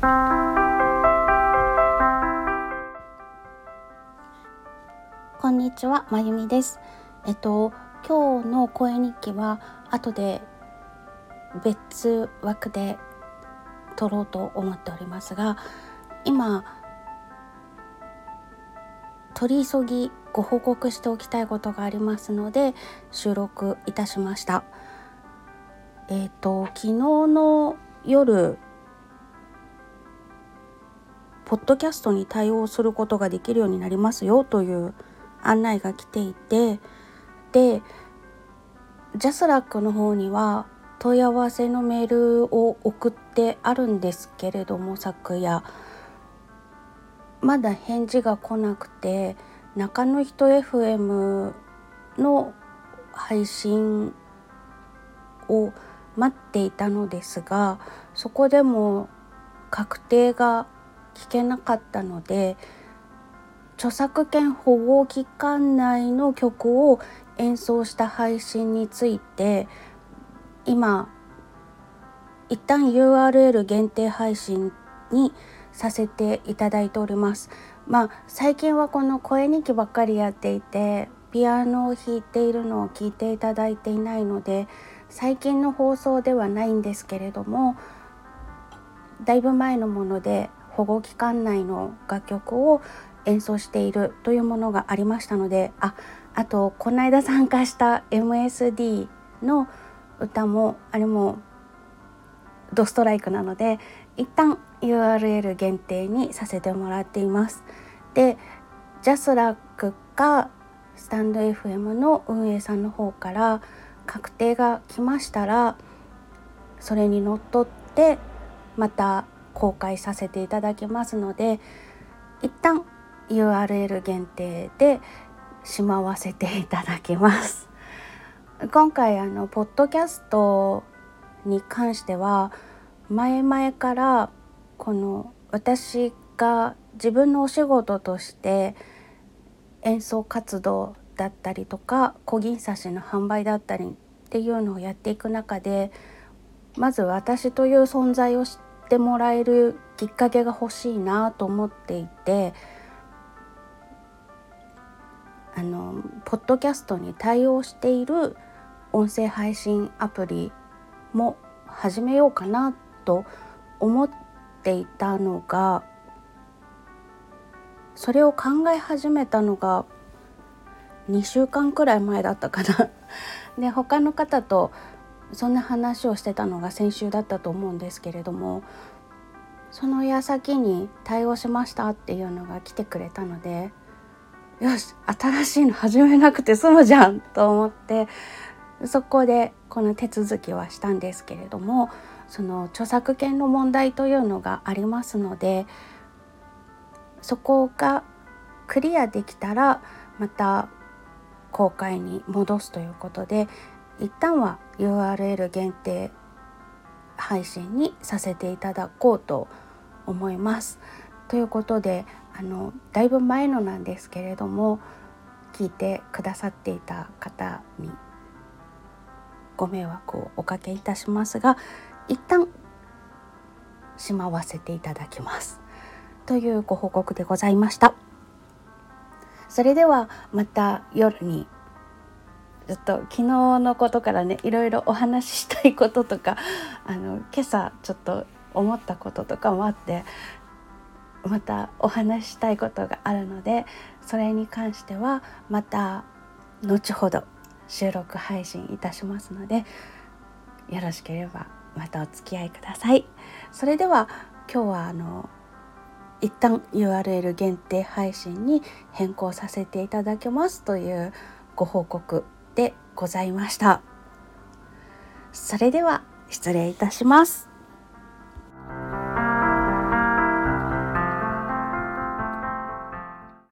こんにちは、まゆみです。えっと今日の声日記は後で別枠で撮ろうと思っておりますが、今取り急ぎご報告しておきたいことがありますので収録いたしました。えっ、と昨日の夜ポッドキャストに対応することができるようになりますよという案内が来ていてでジャスラックの方には問い合わせのメールを送ってあるんですけれども昨夜。まだ返事が来なくて中の人 FM の配信を待っていたのですがそこでも確定が聞けなかったので著作権保護期間内の曲を演奏した配信について今一旦 URL 限定配信にさせていただいております。まあ最近はこの声日記ばっかりやっていてピアノを弾いているのを聞いていただいていないので最近の放送ではないんですけれどもだいぶ前のもので保護期間内の楽曲を演奏しているというものがありましたのでああとこの間参加した MSD の歌もあれもドストライクなので一旦 URL 限定にさせてもらっています。でジャスラックかスタンド FM の運営さんの方から確定が来ましたらそれにのっとってまた公開させていただきますので一旦 URL 限定でしまわせていただきます。今回あのポッドキャストに関しては前々からこの私が自分のお仕事として演奏活動だったりとか小銀刺しの販売だったりっていうのをやっていく中でまず私という存在を知ってもらえるきっかけが欲しいなと思っていてあのポッドキャストに対応している音声配信アプリも始めようかなと思っていたのがそれを考え始めたのが2週間くらい前だったかな。で他の方とそんな話をしてたのが先週だったと思うんですけれどもその矢先に対応しましたっていうのが来てくれたのでよし新しいの始めなくて済むじゃんと思ってそこでこの手続きはしたんですけれどもその著作権の問題というのがありますのでそこがクリアできたらまた公開に戻すということで一旦は URL 限定配信にさせていただこうと思います。ということであのだいぶ前のなんですけれども聞いてくださっていた方にご迷惑をおかけいたしますが一旦しまわせていただきますというご報告でございましたそれではまた夜にちょっと昨日のことからねいろいろお話ししたいこととかあの今朝ちょっと思ったこととかもあってまたお話ししたいことがあるのでそれに関してはまた後ほど収録配信いたしますのでよろしければまたお付き合いください。それでは今日はあの一旦 URL 限定配信に変更させていただきますというご報告でございました。それでは失礼いたします。